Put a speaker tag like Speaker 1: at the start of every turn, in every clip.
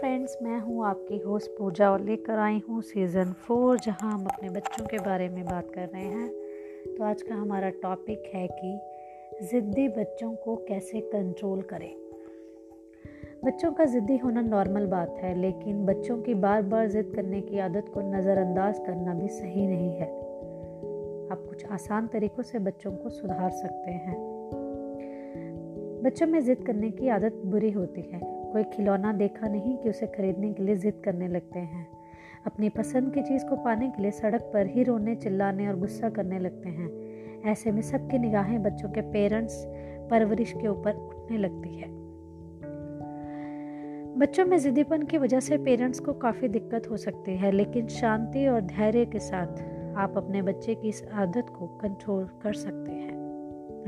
Speaker 1: Friends मैं हूँ आपकी होस्ट पूजा और लेकर आई हूँ सीज़न फोर जहाँ हम अपने बच्चों के बारे में बात कर रहे हैं। तो आज का हमारा टॉपिक है कि ज़िद्दी बच्चों को कैसे कंट्रोल करें। बच्चों का ज़िद्दी होना नॉर्मल बात है, लेकिन बच्चों की बार बार ज़िद करने की आदत को नज़रअंदाज करना भी सही नहीं है। आप कुछ आसान तरीक़ों से बच्चों को सुधार सकते हैं। बच्चों में ज़िद करने की आदत बुरी होती है। कोई खिलौना देखा नहीं कि उसे खरीदने के लिए ज़िद करने लगते हैं। अपनी पसंद की चीज़ को पाने के लिए सड़क पर ही रोने, चिल्लाने और गुस्सा करने लगते हैं। ऐसे में सबकी निगाहें बच्चों के पेरेंट्स परवरिश के ऊपर उठने लगती है। बच्चों में ज़िद्दीपन की वजह से पेरेंट्स को काफ़ी दिक्कत हो सकती है, लेकिन शांति और धैर्य के साथ आप अपने बच्चे की इस आदत को कंट्रोल कर सकते हैं।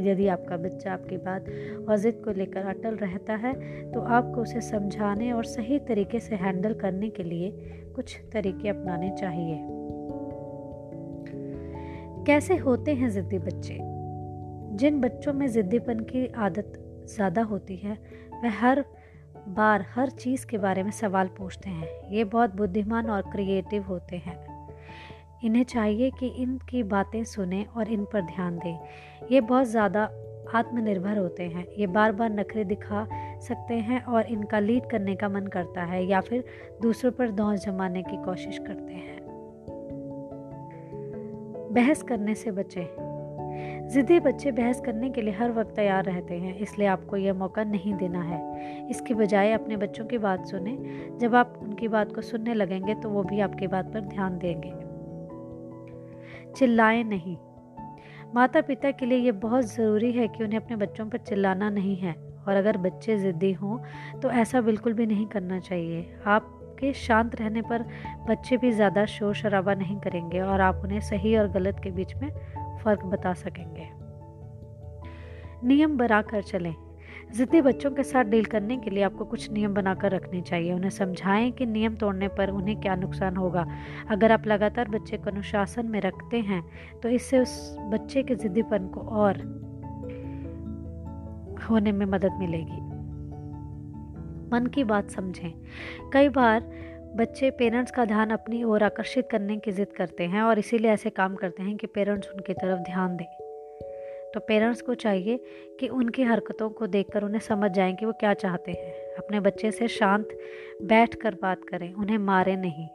Speaker 1: यदि आपका बच्चा आपकी बात और ज़िद को लेकर अटल रहता है तो आपको उसे समझाने और सही तरीके से हैंडल करने के लिए कुछ तरीके अपनाने चाहिए। कैसे होते हैं ज़िद्दी बच्चे? जिन बच्चों में ज़िद्दीपन की आदत ज़्यादा होती है, वह हर बार हर चीज़ के बारे में सवाल पूछते हैं। ये बहुत बुद्धिमान और क्रिएटिव होते हैं। इन्हें चाहिए कि इनकी बातें सुने और इन पर ध्यान दें। ये बहुत ज़्यादा आत्मनिर्भर होते हैं। ये बार बार नखरे दिखा सकते हैं और इनका लीड करने का मन करता है या फिर दूसरों पर दौड़ जमाने की कोशिश करते हैं। बहस करने से बचें। ज़िद्दी बच्चे बहस करने के लिए हर वक्त तैयार रहते हैं, इसलिए आपको यह मौका नहीं देना है। इसके बजाय अपने बच्चों की बात सुने। जब आप उनकी बात को सुनने लगेंगे तो वो भी आपकी बात पर ध्यान देंगे। चिल्लाएँ नहीं। माता पिता के लिए ये बहुत ज़रूरी है कि उन्हें अपने बच्चों पर चिल्लाना नहीं है। और अगर बच्चे ज़िद्दी हों तो ऐसा बिल्कुल भी नहीं करना चाहिए। आपके शांत रहने पर बच्चे भी ज़्यादा शोर शराबा नहीं करेंगे और आप उन्हें सही और गलत के बीच में फ़र्क बता सकेंगे। नियम बना कर चलें। ज़िद्दी बच्चों के साथ डील करने के लिए आपको कुछ नियम बनाकर रखने चाहिए। उन्हें समझाएँ कि नियम तोड़ने पर उन्हें क्या नुकसान होगा। अगर आप लगातार बच्चे को अनुशासन में रखते हैं तो इससे उस बच्चे के ज़िद्दीपन को और होने में मदद मिलेगी। मन की बात समझें। कई बार बच्चे पेरेंट्स का ध्यान अपनी ओर आकर्षित करने की ज़िद करते हैं और इसीलिए ऐसे काम करते हैं कि पेरेंट्स उनकी तरफ़ ध्यान दें। तो पेरेंट्स को चाहिए कि उनकी हरकतों को देखकर उन्हें समझ जाएँ कि वो क्या चाहते हैं। अपने बच्चे से शांत बैठ कर बात करें, उन्हें मारें नहीं।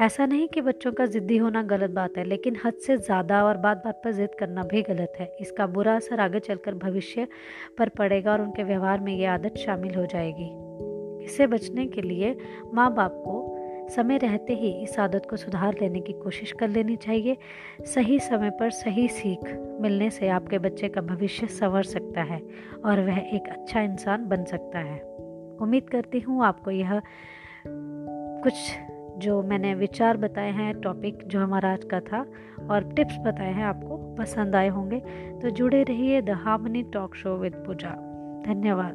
Speaker 1: ऐसा नहीं कि बच्चों का ज़िद्दी होना गलत बात है, लेकिन हद से ज़्यादा और बात बात पर ज़िद करना भी गलत है। इसका बुरा असर आगे चलकर भविष्य पर पड़ेगा और उनके व्यवहार में ये आदत शामिल हो जाएगी। इससे बचने के लिए माँ बाप को समय रहते ही इस आदत को सुधार लेने की कोशिश कर लेनी चाहिए। सही समय पर सही सीख मिलने से आपके बच्चे का भविष्य संवर सकता है और वह एक अच्छा इंसान बन सकता है। उम्मीद करती हूँ आपको यह कुछ जो मैंने विचार बताए हैं टॉपिक जो हमारा आज का था और टिप्स बताए हैं आपको पसंद आए होंगे तो जुड़े रहिए the harmony talk show with Pooja धन्यवाद।